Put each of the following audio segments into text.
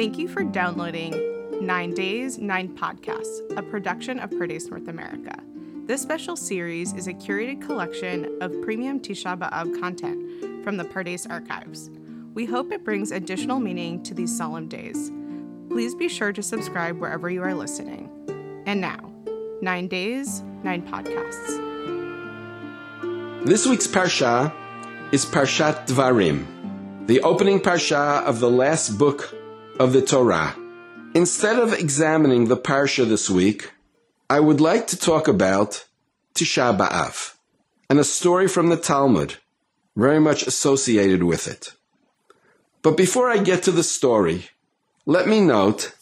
Thank you for downloading Nine Days, Nine Podcasts, a production of Pardes North America. This special series is a curated collection of premium Tisha B'Av content from the Pardes archives. We hope it brings additional meaning to these solemn days. Please be sure to subscribe wherever you are listening. And now, Nine Days, Nine Podcasts. This week's Parsha is Parshat Dvarim, the opening Parsha of the last book of the Torah. Instead of examining the Parsha this week, I would like to talk about Tisha B'Av and a story from the Talmud very much associated with it. But before I get to the story, let me note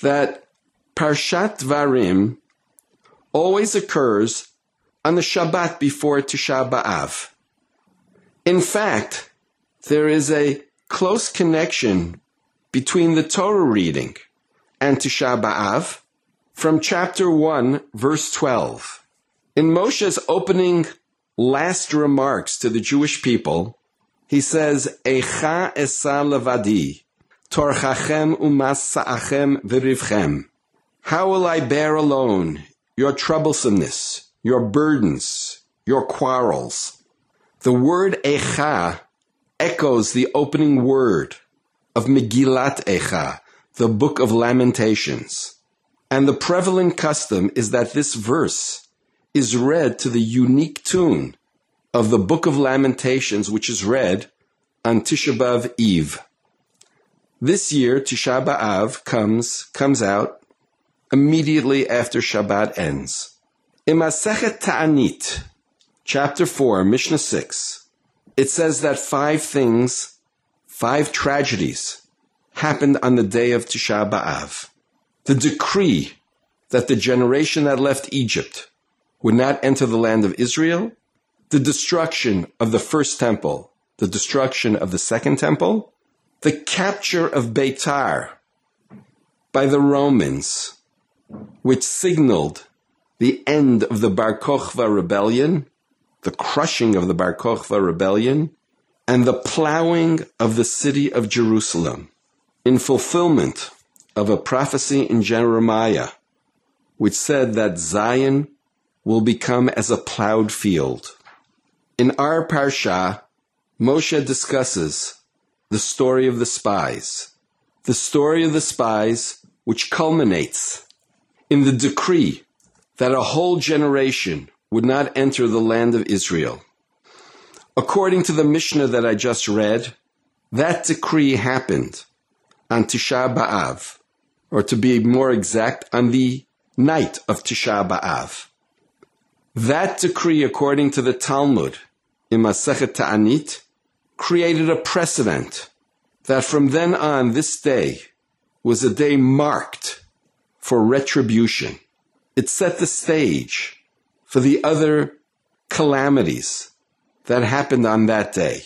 that Parshat Dvarim always occurs on the Shabbat before Tisha B'Av. In fact, there is a close connection between the Torah reading and Tisha B'Av from chapter 1, verse 12. In Moshe's opening last remarks to the Jewish people, he says, Echa esa levadi, torchachem umasa'achem v'rivchem. How will I bear alone your troublesomeness, your burdens, your quarrels? The word Echa echoes the opening word of Megillat Echa, the Book of Lamentations. And the prevalent custom is that this verse is read to the unique tune of the Book of Lamentations, which is read on Tisha B'Av Eve. This year, Tisha B'Av comes, comes out immediately after Shabbat ends. In Ta'anit, chapter 4, Mishnah 6, it says that five things, five tragedies happened on the day of Tisha B'Av. The decree that the generation that left Egypt would not enter the land of Israel, the destruction of the first temple, the destruction of the second temple, the capture of Beitar by the Romans, which signaled the end of the Bar Kokhba rebellion, the crushing of the Bar Kokhba rebellion, and the plowing of the city of Jerusalem in fulfillment of a prophecy in Jeremiah, which said that Zion will become as a plowed field. In our parsha, Moshe discusses the story of the spies, the story of the spies which culminates in the decree that a whole generation would not enter the land of Israel. According to the Mishnah that I just read, that decree happened on Tisha B'Av, or to be more exact, on the night of Tisha B'Av. That decree, according to the Talmud in Masechet Ta'anit, created a precedent that from then on, this day was a day marked for retribution. It set the stage for the other calamities that happened on that day.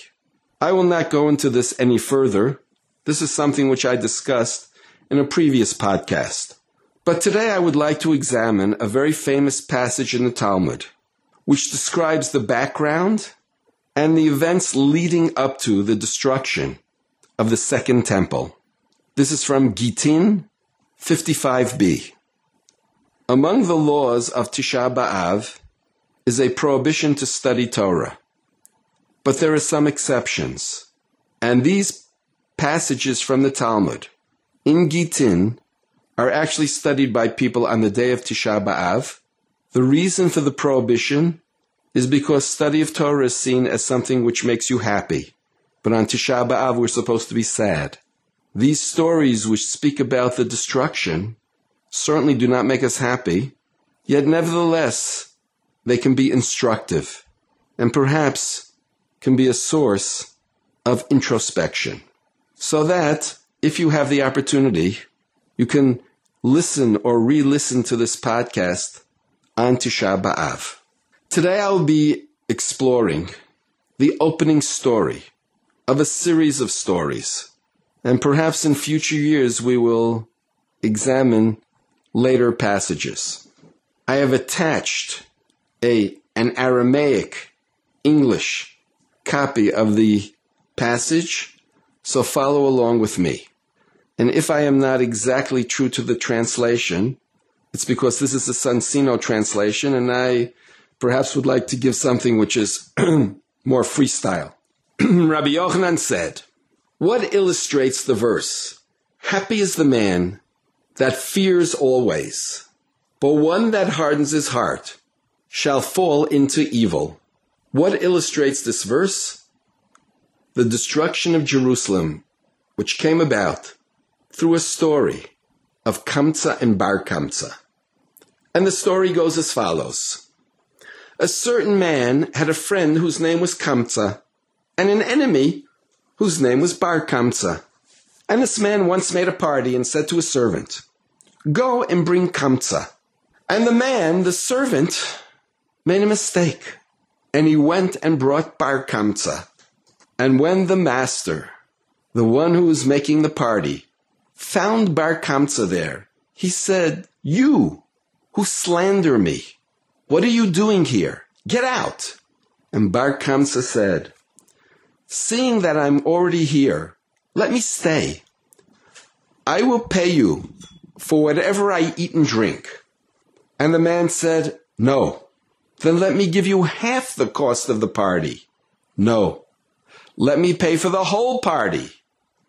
I will not go into this any further. This is something which I discussed in a previous podcast. But today I would like to examine a very famous passage in the Talmud, which describes the background and the events leading up to the destruction of the Second Temple. This is from Gitin 55b. Among the laws of Tisha B'Av is a prohibition to study Torah. But there are some exceptions. And these passages from the Talmud in Gitin are actually studied by people on the day of Tisha B'Av. The reason for the prohibition is because study of Torah is seen as something which makes you happy. But on Tisha B'Av, we're supposed to be sad. These stories which speak about the destruction certainly do not make us happy, yet nevertheless, they can be instructive and perhaps can be a source of introspection. So that if you have the opportunity, you can listen or re-listen to this podcast on Tisha B'Av. Today I'll be exploring the opening story of a series of stories. And perhaps in future years we will examine later passages. I have attached a, an Aramaic English copy of the passage, so follow along with me. And if I am not exactly true to the translation, it's because this is a Soncino translation and I perhaps would like to give something which is more freestyle. Rabbi Yochanan said, what illustrates the verse? Happy is the man that fears always, but one that hardens his heart shall fall into evil. What illustrates this verse? The destruction of Jerusalem, which came about through a story of Kamsa and Bar Kamsa. And the story goes as follows. A certain man had a friend whose name was Kamsa, and an enemy whose name was Bar Kamsa. And this man once made a party and said to his servant, Go and bring Kamsa. And the man, the servant, made a mistake, and he went and brought Bar Kamsa. And when the master, the one who was making the party, found Bar Kamsa there, he said, You, who slander me, what are you doing here? Get out. And Bar Kamsa said, Seeing that I'm already here, let me stay. I will pay you for whatever I eat and drink. And the man said, No. Then let me give you half the cost of the party. No. Let me pay for the whole party.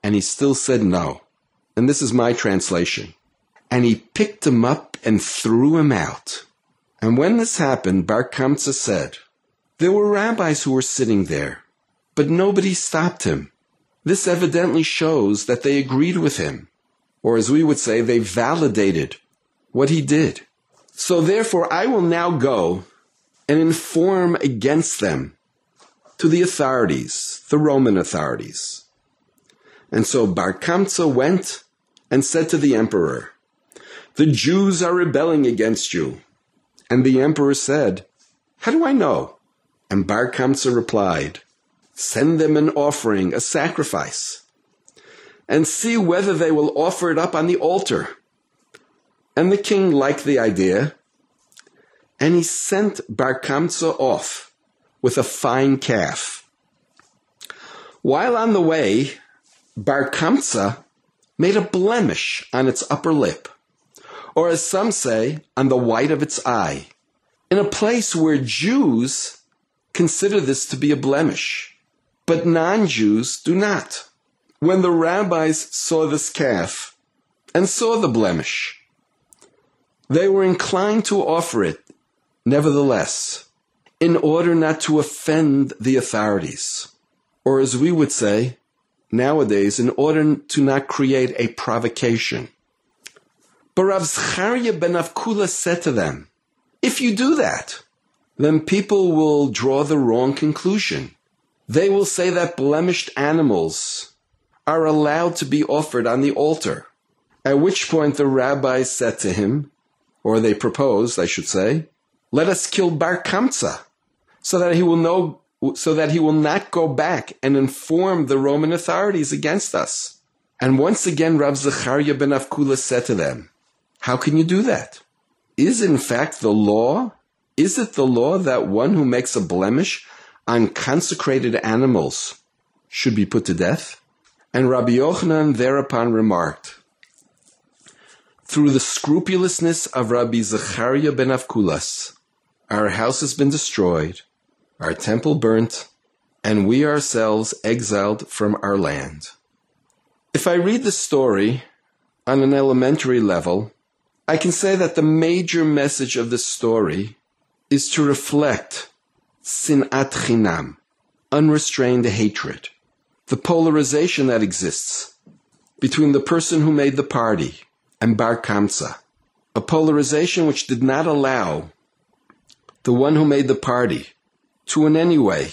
And he still said no and this is my translation. And he picked him up and threw him out. And when this happened, Bar Kamsa said, There were rabbis who were sitting there, but nobody stopped him. This evidently shows that they agreed with him, or as we would say, they validated what he did. So therefore, I will now go and inform against them to the authorities, the Roman authorities. And so Bar Kamsa went and said to the emperor, The Jews are rebelling against you. And the emperor said, How do I know? And Bar Kamsa replied, Send them an offering, a sacrifice, and see whether they will offer it up on the altar. And the king liked the idea, and he sent Bar Kamsa off with a fine calf. While on the way, Bar Kamsa made a blemish on its upper lip, or as some say, on the white of its eye, in a place where Jews consider this to be a blemish, but non-Jews do not. When the rabbis saw this calf and saw the blemish, they were inclined to offer it, nevertheless, in order not to offend the authorities, or as we would say, nowadays in order to not create a provocation. But Rav Zcharia ben Avkula said to them, if you do that, then people will draw the wrong conclusion. They will say that blemished animals are allowed to be offered on the altar. At which point the rabbis said to him, or they proposed, I should say, let us kill Bar Kamsa, so that he will know so that he will not go back and inform the Roman authorities against us. And once again, Rav Zechariah ben Avkula said to them, how can you do that? Is in fact the law, is it the law that one who makes a blemish on consecrated animals should be put to death? And Rabbi Yochanan thereupon remarked, through the scrupulousness of Rabbi Zechariah ben Avkulas, our house has been destroyed, our temple burnt, and we ourselves exiled from our land. If I read the story on an elementary level, I can say that the major message of the story is to reflect sinat chinam, unrestrained hatred, the polarization that exists between the person who made the party and Bar Kamsa, a polarization which did not allow the one who made the party to in any way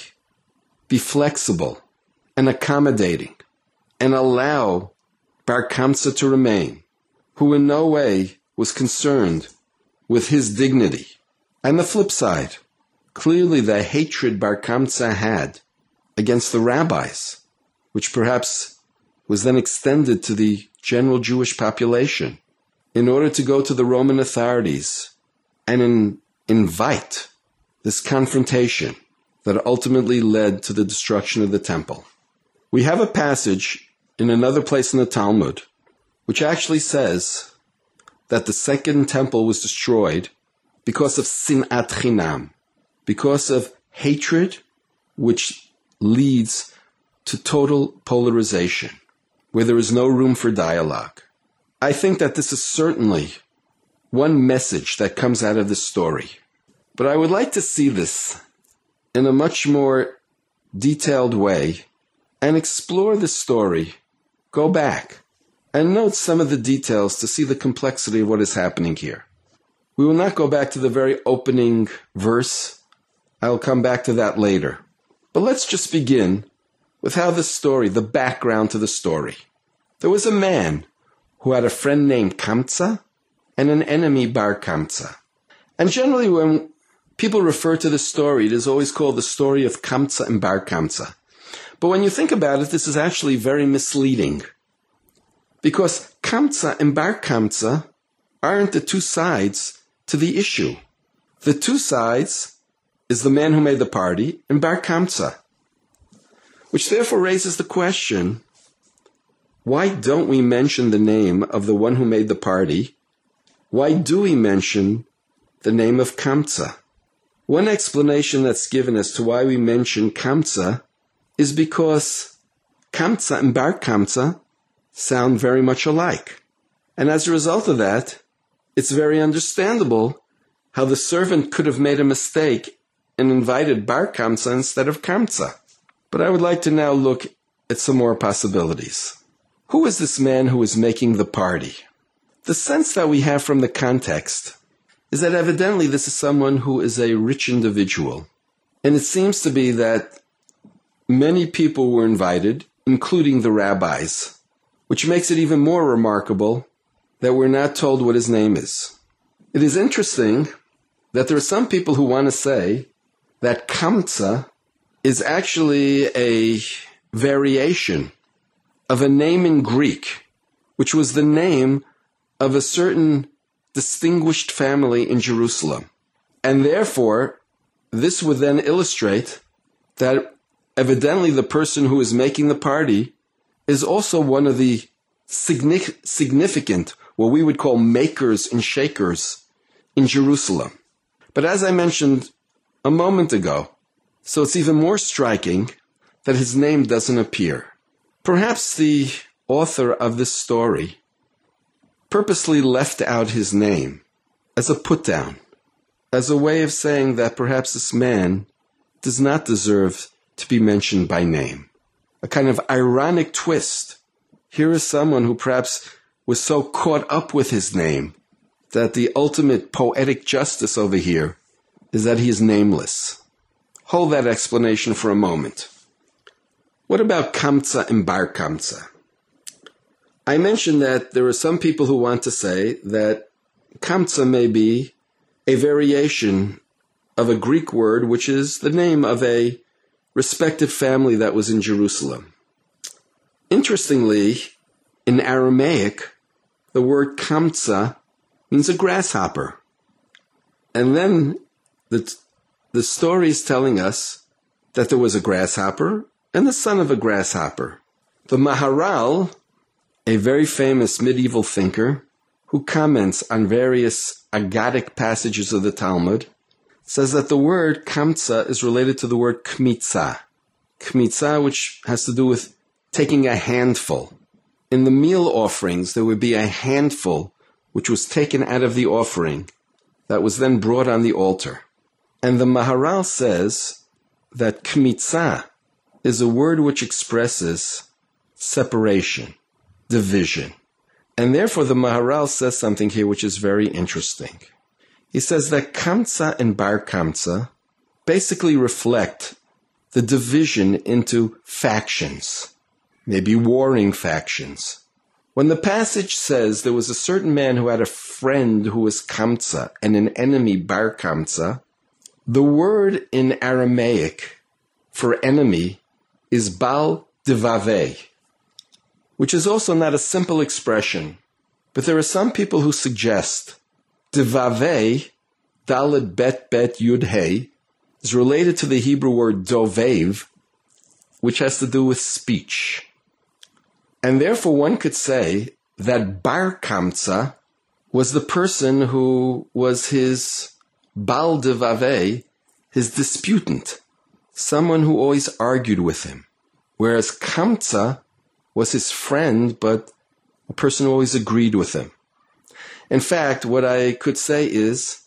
be flexible and accommodating and allow Bar Kamsa to remain, who in no way was concerned with his dignity. And the flip side, clearly the hatred Bar Kamsa had against the rabbis, which perhaps was then extended to the general Jewish population in order to go to the Roman authorities and in, invite this confrontation that ultimately led to the destruction of the temple. We have a passage in another place in the Talmud which actually says that the second temple was destroyed because of sinat chinam, because of hatred, which leads to total polarization, where there is no room for dialogue. I think that this is certainly one message that comes out of this story. But I would like to see this in a much more detailed way and explore the story, go back and note some of the details to see the complexity of what is happening here. We will not go back to the very opening verse. I'll come back to that later. But let's just begin with how the story, the background to the story. There was a man who had a friend named Kamsa and an enemy Bar Kamsa. And generally when people refer to the story, it is always called the story of Kamsa and Bar Kamsa. But when you think about it, this is actually very misleading. Because Kamsa and Bar Kamsa aren't the two sides to the issue. The two sides is the man who made the party and Bar Kamsa. Which therefore raises the question, why don't we mention the name of the one who made the party? Why do we mention the name of Kamsa? One explanation that's given as to why we mention Kamsa is because Kamsa and Bar Kamsa sound very much alike. And as a result of that, it's very understandable how the servant could have made a mistake and invited Bar Kamsa instead of Kamsa. But I would like to now look at some more possibilities. Who is this man who is making the party? The sense that we have from the context is that evidently this is someone who is a rich individual. And it seems to be that many people were invited, including the rabbis, which makes it even more remarkable that we're not told what his name is. It is interesting that there are some people who want to say that Kamsa is actually a variation of a name in Greek, which was the name of a certain distinguished family in Jerusalem. And therefore, this would then illustrate that evidently the person who is making the party is also one of the significant, what we would call makers and shakers in Jerusalem. But as I mentioned a moment ago, so it's even more striking that his name doesn't appear. Perhaps the author of this story purposely left out his name as a put down, as a way of saying that perhaps this man does not deserve to be mentioned by name. A kind of ironic twist. Here is someone who perhaps was so caught up with his name that the ultimate poetic justice over here is that he is nameless. Hold that explanation for a moment. What about Kamsa and Bar Kamsa? I mentioned that there are some people who want to say that Kamsa may be a variation of a Greek word, which is the name of a respected family that was in Jerusalem. Interestingly, in Aramaic, the word Kamsa means a grasshopper. And then the, the story is telling us that there was a grasshopper and the son of a grasshopper. The Maharal a very famous medieval thinker who comments on various Agadic passages of the Talmud, says that the word kamsa is related to the word kmitza. Kmitza, which has to do with taking a handful. In the meal offerings, there would be a handful which was taken out of the offering that was then brought on the altar. And the Maharal says that kmitza is a word which expresses separation division. And therefore, the Maharal says something here which is very interesting. He says that Kamsa and Bar Kamsa basically reflect the division into factions, maybe warring factions. When the passage says there was a certain man who had a friend who was Kamsa and an enemy Bar Kamsa, the word in Aramaic for enemy is Bal Devave which is also not a simple expression, but there are some people who suggest devave, dalet bet bet yud hey, is related to the Hebrew word dovev, which has to do with speech. And therefore one could say that Bar Kamsa was the person who was his Bal Devave, his disputant, someone who always argued with him. Whereas Kamsa was his friend, but a person who always agreed with him. In fact, what I could say is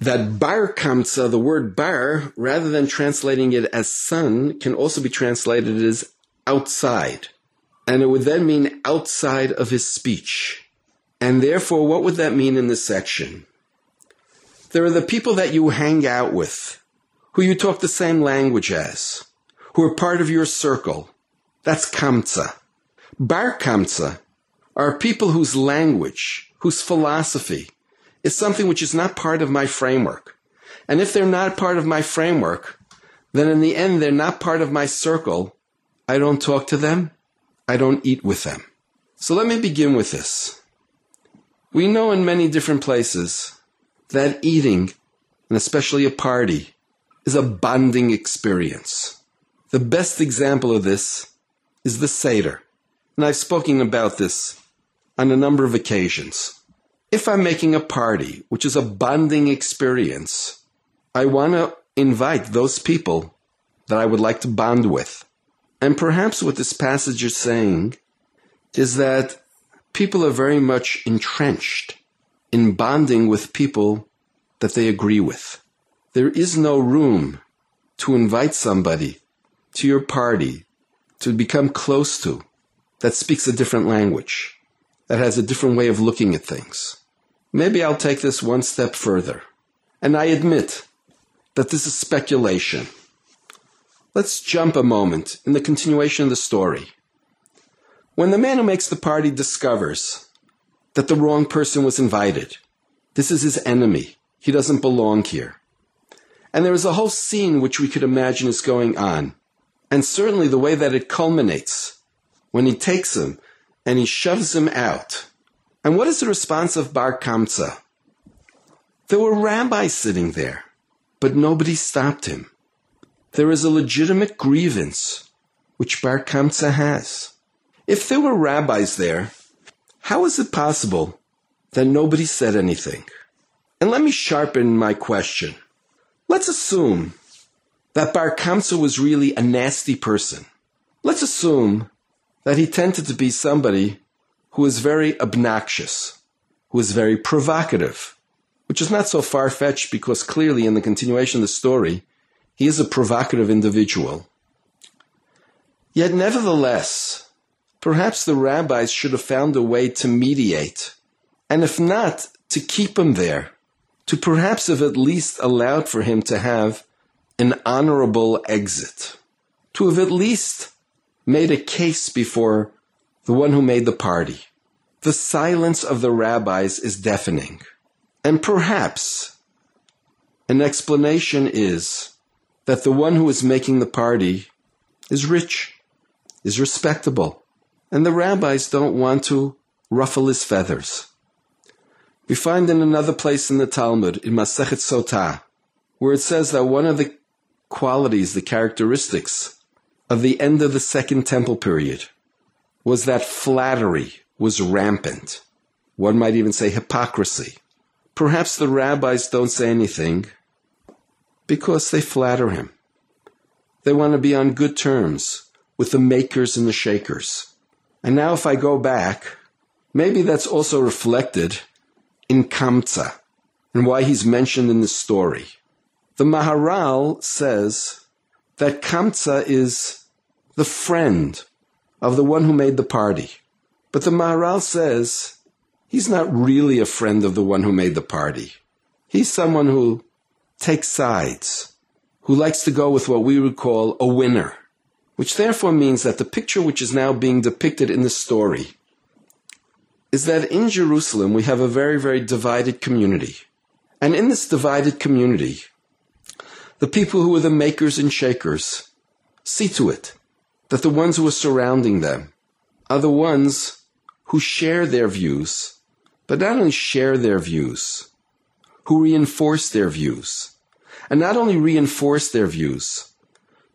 that bar kamsa, the word bar, rather than translating it as son, can also be translated as outside. And it would then mean outside of his speech. And therefore, what would that mean in this section? There are the people that you hang out with, who you talk the same language as, who are part of your circle. That's kamsa. Bar kamsa are people whose language, whose philosophy, is something which is not part of my framework. And if they're not part of my framework, then in the end, they're not part of my circle. I don't talk to them. I don't eat with them. So let me begin with this. We know in many different places that eating, and especially a party, is a bonding experience. The best example of this is the Seder. And I've spoken about this on a number of occasions. If I'm making a party, which is a bonding experience, I want to invite those people that I would like to bond with. And perhaps what this passage is saying is that people are very much entrenched in bonding with people that they agree with. There is no room to invite somebody to your party to become close to that speaks a different language, that has a different way of looking at things. Maybe I'll take this one step further. And I admit that this is speculation. Let's jump a moment in the continuation of the story. When the man who makes the party discovers that the wrong person was invited, this is his enemy. He doesn't belong here. And there is a whole scene which we could imagine is going on. And certainly the way that it culminates when he takes him and he shoves him out and what is the response of Bar Kamsa? There were rabbis sitting there, but nobody stopped him. There is a legitimate grievance which Bar Kamsa has. If there were rabbis there, how is it possible that nobody said anything? And let me sharpen my question. Let's assume that Bar Kamsa was really a nasty person. Let's assume that he tended to be somebody who was very obnoxious, who was very provocative, which is not so far fetched because clearly in the continuation of the story, he is a provocative individual. Yet nevertheless, perhaps the rabbis should have found a way to mediate, and if not, to keep him there, to perhaps have at least allowed for him to have an honorable exit, to have at least made a case before the one who made the party. The silence of the rabbis is deafening. And perhaps an explanation is that the one who is making the party is rich, is respectable, and the rabbis don't want to ruffle his feathers. We find in another place in the Talmud, in Masechet Sotah, where it says that one of the qualities, the characteristics of the end of the Second Temple period was that flattery was rampant. One might even say hypocrisy. Perhaps the rabbis don't say anything because they flatter him. They want to be on good terms with the makers and the shakers. And now if I go back, maybe that's also reflected in Kamsa and why he's mentioned in the story. The Maharal says that Kamsa is the friend of the one who made the party. But the Maharal says he's not really a friend of the one who made the party. He's someone who takes sides, who likes to go with what we would call a winner, which therefore means that the picture which is now being depicted in the story is that in Jerusalem we have a very, very divided community. And in this divided community, the people who are the makers and shakers see to it that the ones who are surrounding them are the ones who share their views, but not only share their views, who reinforce their views. And not only reinforce their views,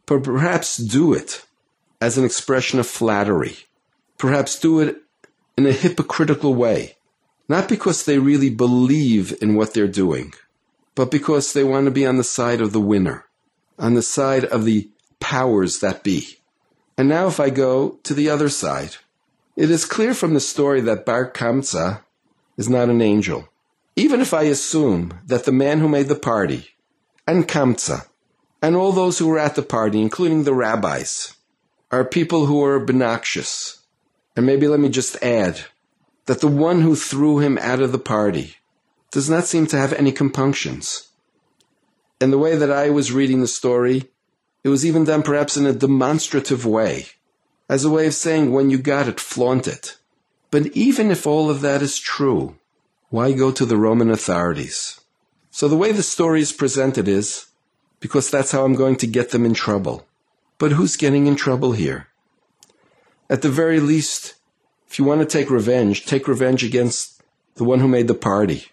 but perhaps do it as an expression of flattery. Perhaps do it in a hypocritical way, not because they really believe in what they're doing, but because they want to be on the side of the winner, on the side of the powers that be. And now if I go to the other side, it is clear from the story that Bar Kamsa is not an angel. Even if I assume that the man who made the party, and Kamsa, and all those who were at the party, including the rabbis, are people who are obnoxious. And maybe let me just add that the one who threw him out of the party does not seem to have any compunctions. And the way that I was reading the story, it was even done perhaps in a demonstrative way, as a way of saying, when you got it, flaunt it. But even if all of that is true, why go to the Roman authorities? So the way the story is presented is, because that's how I'm going to get them in trouble. But who's getting in trouble here? At the very least, if you want to take revenge, take revenge against the one who made the party.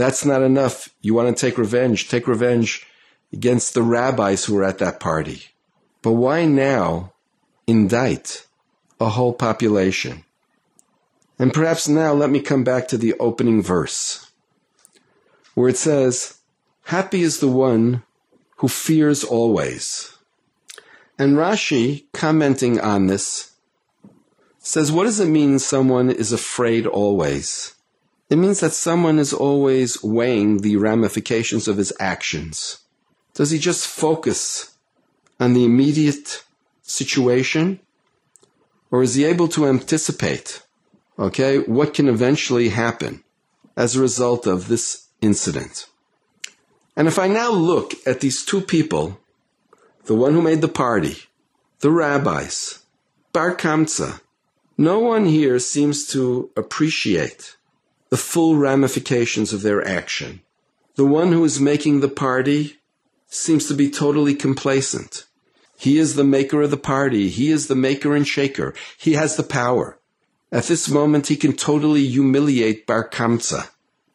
That's not enough. You want to take revenge, take revenge against the rabbis who were at that party. But why now indict a whole population? And perhaps now let me come back to the opening verse, where it says, Happy is the one who fears always. And Rashi, commenting on this, says, What does it mean someone is afraid always? It means that someone is always weighing the ramifications of his actions. Does he just focus on the immediate situation? Or is he able to anticipate, okay, what can eventually happen as a result of this incident? And if I now look at these two people the one who made the party, the rabbis, Bar Kamsa. No one here seems to appreciate the full ramifications of their action. The one who is making the party seems to be totally complacent. He is the maker of the party. He is the maker and shaker. He has the power. At this moment, he can totally humiliate Bar Kamsa.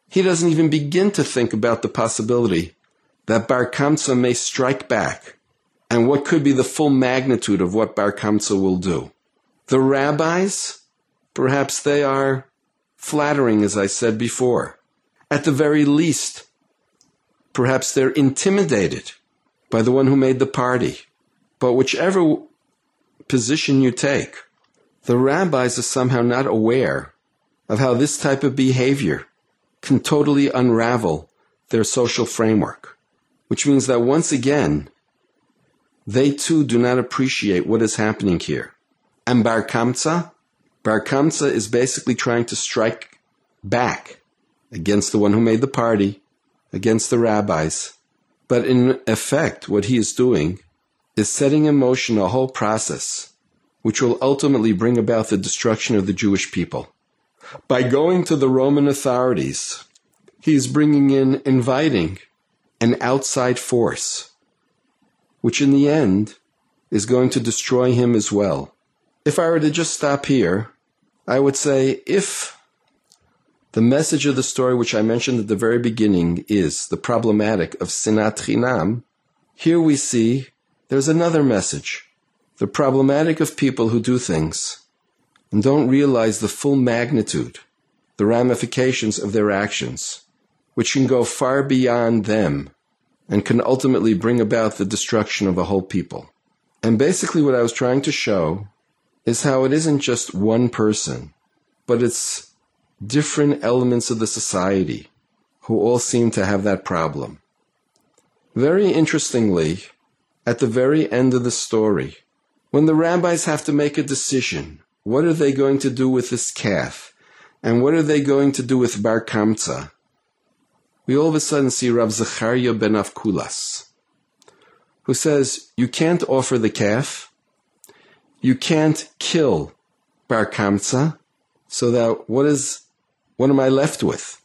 He doesn't even begin to think about the possibility that Bar Kamsa may strike back and what could be the full magnitude of what Bar Kamsa will do. The rabbis, perhaps they are flattering, as I said before. At the very least, perhaps they're intimidated by the one who made the party. But whichever position you take, the rabbis are somehow not aware of how this type of behavior can totally unravel their social framework. Which means that once again, they too do not appreciate what is happening here. And Bar Kamsa, Bar Kamsa is basically trying to strike back against the one who made the party, against the rabbis. But in effect, what he is doing is setting in motion a whole process which will ultimately bring about the destruction of the Jewish people. By going to the Roman authorities, he is bringing in, inviting an outside force which in the end is going to destroy him as well. If I were to just stop here, I would say if the message of the story which I mentioned at the very beginning is the problematic of sinat chinam, here we see there's another message. The problematic of people who do things and don't realize the full magnitude, the ramifications of their actions, which can go far beyond them and can ultimately bring about the destruction of a whole people. And basically, what I was trying to show is how it isn't just one person, but it's different elements of the society who all seem to have that problem. Very interestingly, at the very end of the story, when the rabbis have to make a decision, what are they going to do with this calf? And what are they going to do with Bar Kamsa? we all of a sudden see Rav Zechariah ben Avkulas, who says, you can't offer the calf, you can't kill Bar Kamsa, so that what is, what am I left with?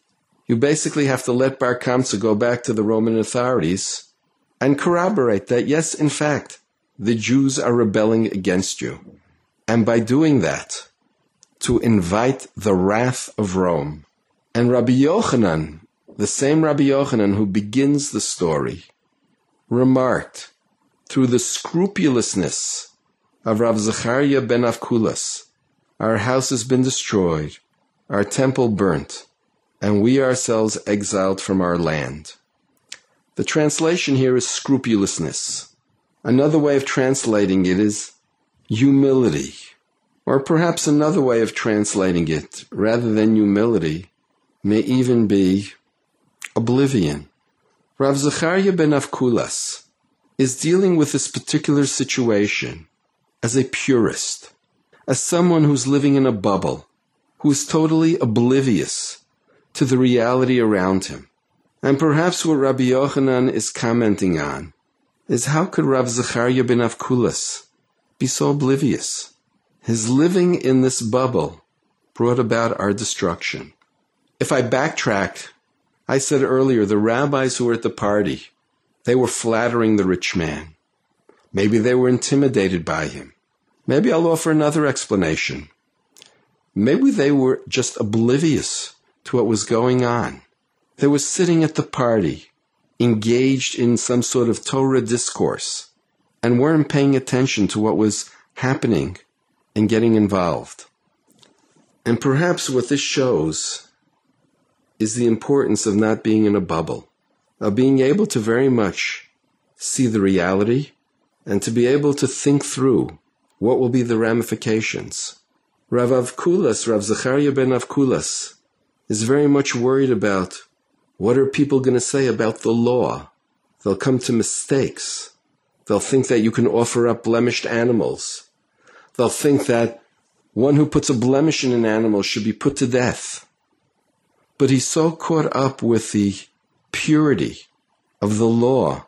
You basically have to let Bar Kamsa go back to the Roman authorities and corroborate that, yes, in fact, the Jews are rebelling against you. And by doing that, to invite the wrath of Rome. And Rabbi Yochanan, the same Rabbi Yochanan who begins the story remarked through the scrupulousness of Rav Zechariah ben Avkulas, Our house has been destroyed, our temple burnt, and we ourselves exiled from our land. The translation here is scrupulousness. Another way of translating it is humility. Or perhaps another way of translating it, rather than humility, may even be oblivion. Rav Zechariah ben Avkulas is dealing with this particular situation as a purist, as someone who's living in a bubble, who is totally oblivious to the reality around him. And perhaps what Rabbi Yochanan is commenting on is how could Rav Zechariah ben Avkulas be so oblivious? His living in this bubble brought about our destruction. If I backtrack, I said earlier the rabbis who were at the party, they were flattering the rich man. Maybe they were intimidated by him. Maybe I'll offer another explanation. Maybe they were just oblivious to what was going on. They were sitting at the party, engaged in some sort of Torah discourse, and weren't paying attention to what was happening and getting involved. And perhaps what this shows is the importance of not being in a bubble, of being able to very much see the reality and to be able to think through what will be the ramifications. Rav Avkulas, Rav Zechariah ben Avkulas, is very much worried about what are people going to say about the law. They'll come to mistakes. They'll think that you can offer up blemished animals. They'll think that one who puts a blemish in an animal should be put to death. But he's so caught up with the purity of the law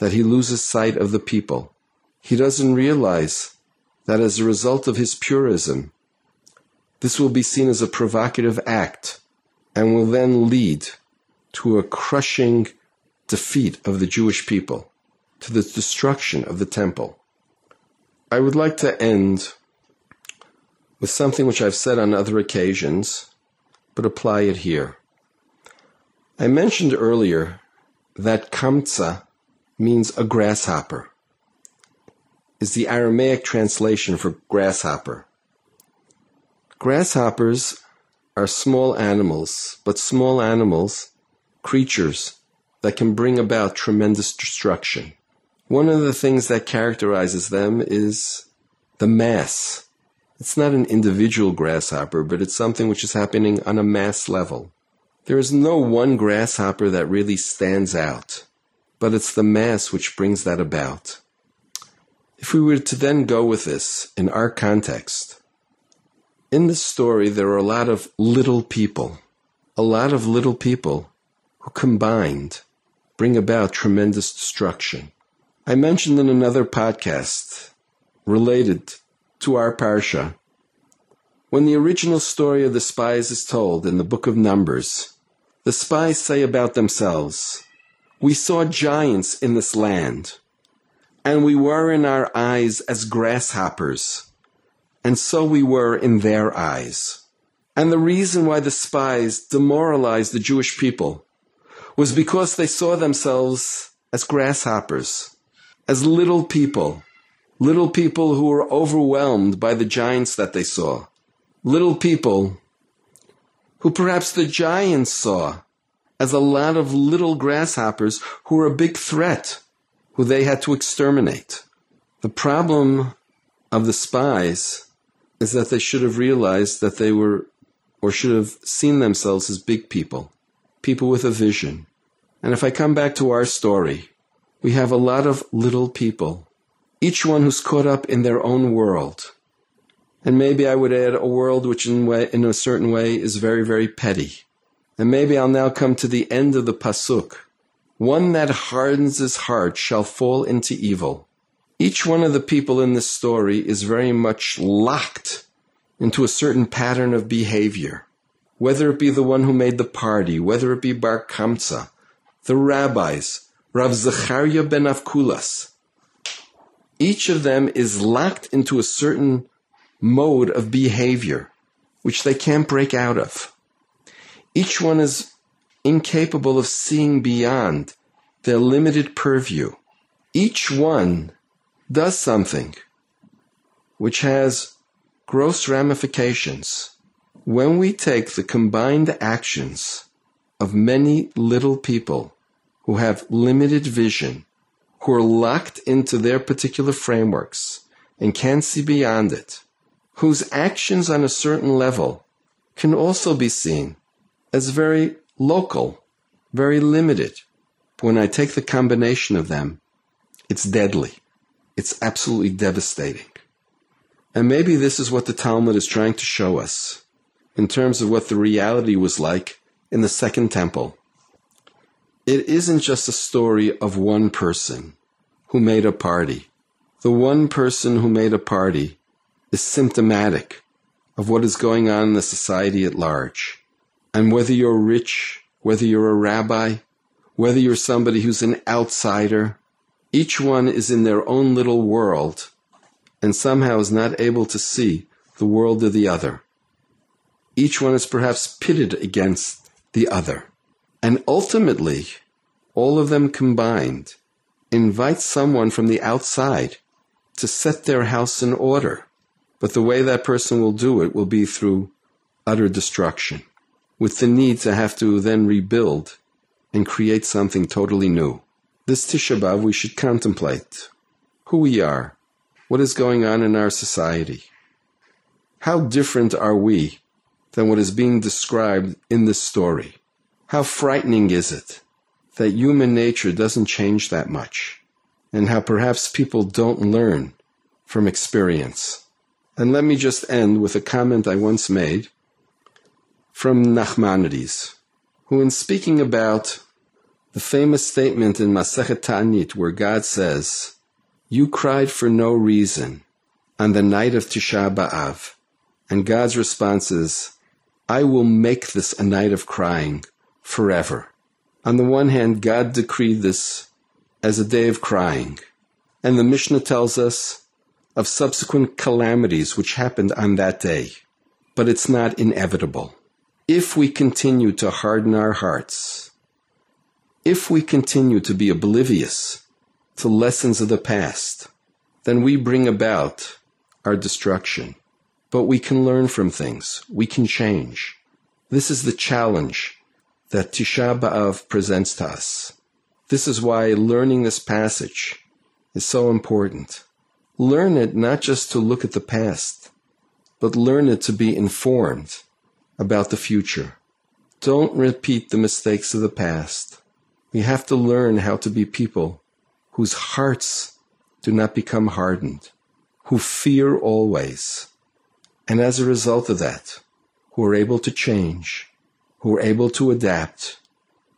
that he loses sight of the people. He doesn't realize that as a result of his purism, this will be seen as a provocative act and will then lead to a crushing defeat of the Jewish people, to the destruction of the temple. I would like to end with something which I've said on other occasions, but apply it here. I mentioned earlier that kamtza means a grasshopper, is the Aramaic translation for grasshopper. Grasshoppers are small animals, but small animals, creatures that can bring about tremendous destruction. One of the things that characterizes them is the mass. It's not an individual grasshopper, but it's something which is happening on a mass level. There is no one grasshopper that really stands out, but it's the mass which brings that about. If we were to then go with this in our context, in this story there are a lot of little people, a lot of little people who combined bring about tremendous destruction. I mentioned in another podcast related to our parsha, when the original story of the spies is told in the book of Numbers, the spies say about themselves, We saw giants in this land, and we were in our eyes as grasshoppers, and so we were in their eyes. And the reason why the spies demoralized the Jewish people was because they saw themselves as grasshoppers as little people, little people who were overwhelmed by the giants that they saw, little people who perhaps the giants saw as a lot of little grasshoppers who were a big threat, who they had to exterminate. The problem of the spies is that they should have realized that they were, or should have seen themselves as big people, people with a vision. And if I come back to our story, we have a lot of little people, each one who's caught up in their own world. And maybe I would add a world which in, way, in a certain way is very, very petty. And maybe I'll now come to the end of the pasuk. One that hardens his heart shall fall into evil. Each one of the people in this story is very much locked into a certain pattern of behavior. Whether it be the one who made the party, whether it be Bar Kamsa, the rabbis, Rav Zechariah ben Avkulas. Each of them is locked into a certain mode of behavior, which they can't break out of. Each one is incapable of seeing beyond their limited purview. Each one does something which has gross ramifications when we take the combined actions of many little people who have limited vision, who are locked into their particular frameworks and can't see beyond it, whose actions on a certain level can also be seen as very local, very limited. When I take the combination of them, it's deadly. It's absolutely devastating. And maybe this is what the Talmud is trying to show us in terms of what the reality was like in the Second Temple. It isn't just a story of one person who made a party. The one person who made a party is symptomatic of what is going on in the society at large. And whether you're rich, whether you're a rabbi, whether you're somebody who's an outsider, each one is in their own little world and somehow is not able to see the world of the other. Each one is perhaps pitted against the other. And ultimately, all of them combined invite someone from the outside to set their house in order. But the way that person will do it will be through utter destruction, with the need to have to then rebuild and create something totally new. This Tisha B'Av we should contemplate who we are, what is going on in our society. How different are we than what is being described in this story? How frightening is it that human nature doesn't change that much, and how perhaps people don't learn from experience? And let me just end with a comment I once made from Nachmanides, who, in speaking about the famous statement in Masechet Ta'anit, where God says, You cried for no reason on the night of Tisha B'Av, and God's response is, I will make this a night of crying forever. On the one hand, God decreed this as a day of crying, and the Mishnah tells us of subsequent calamities which happened on that day. But it's not inevitable. If we continue to harden our hearts, if we continue to be oblivious to lessons of the past, then we bring about our destruction. But we can learn from things. We can change. This is the challenge that Tisha B'Av presents to us. This is why learning this passage is so important. Learn it not just to look at the past, but learn it to be informed about the future. Don't repeat the mistakes of the past. We have to learn how to be people whose hearts do not become hardened, who fear always, and as a result of that, who are able to change, who are able to adapt,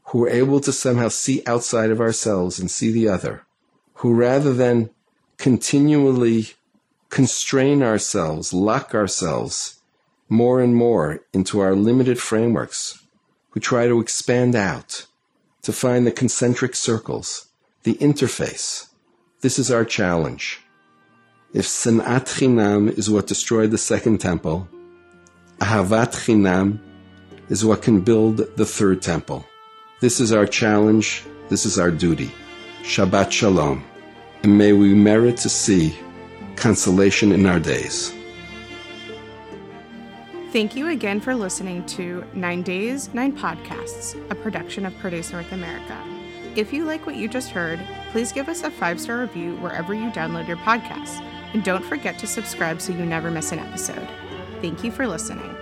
who are able to somehow see outside of ourselves and see the other, who rather than continually constrain ourselves, lock ourselves more and more into our limited frameworks, who try to expand out, to find the concentric circles, the interface. This is our challenge. If Sinat Chinam is what destroyed the second temple, Ahavat Chinam is what can build the third temple. This is our challenge. This is our duty. Shabbat Shalom. And may we merit to see consolation in our days. Thank you again for listening to Nine Days, Nine Podcasts, a production of Pardes North America. If you like what you just heard, please give us a five star review wherever you download your podcasts. And don't forget to subscribe so you never miss an episode. Thank you for listening.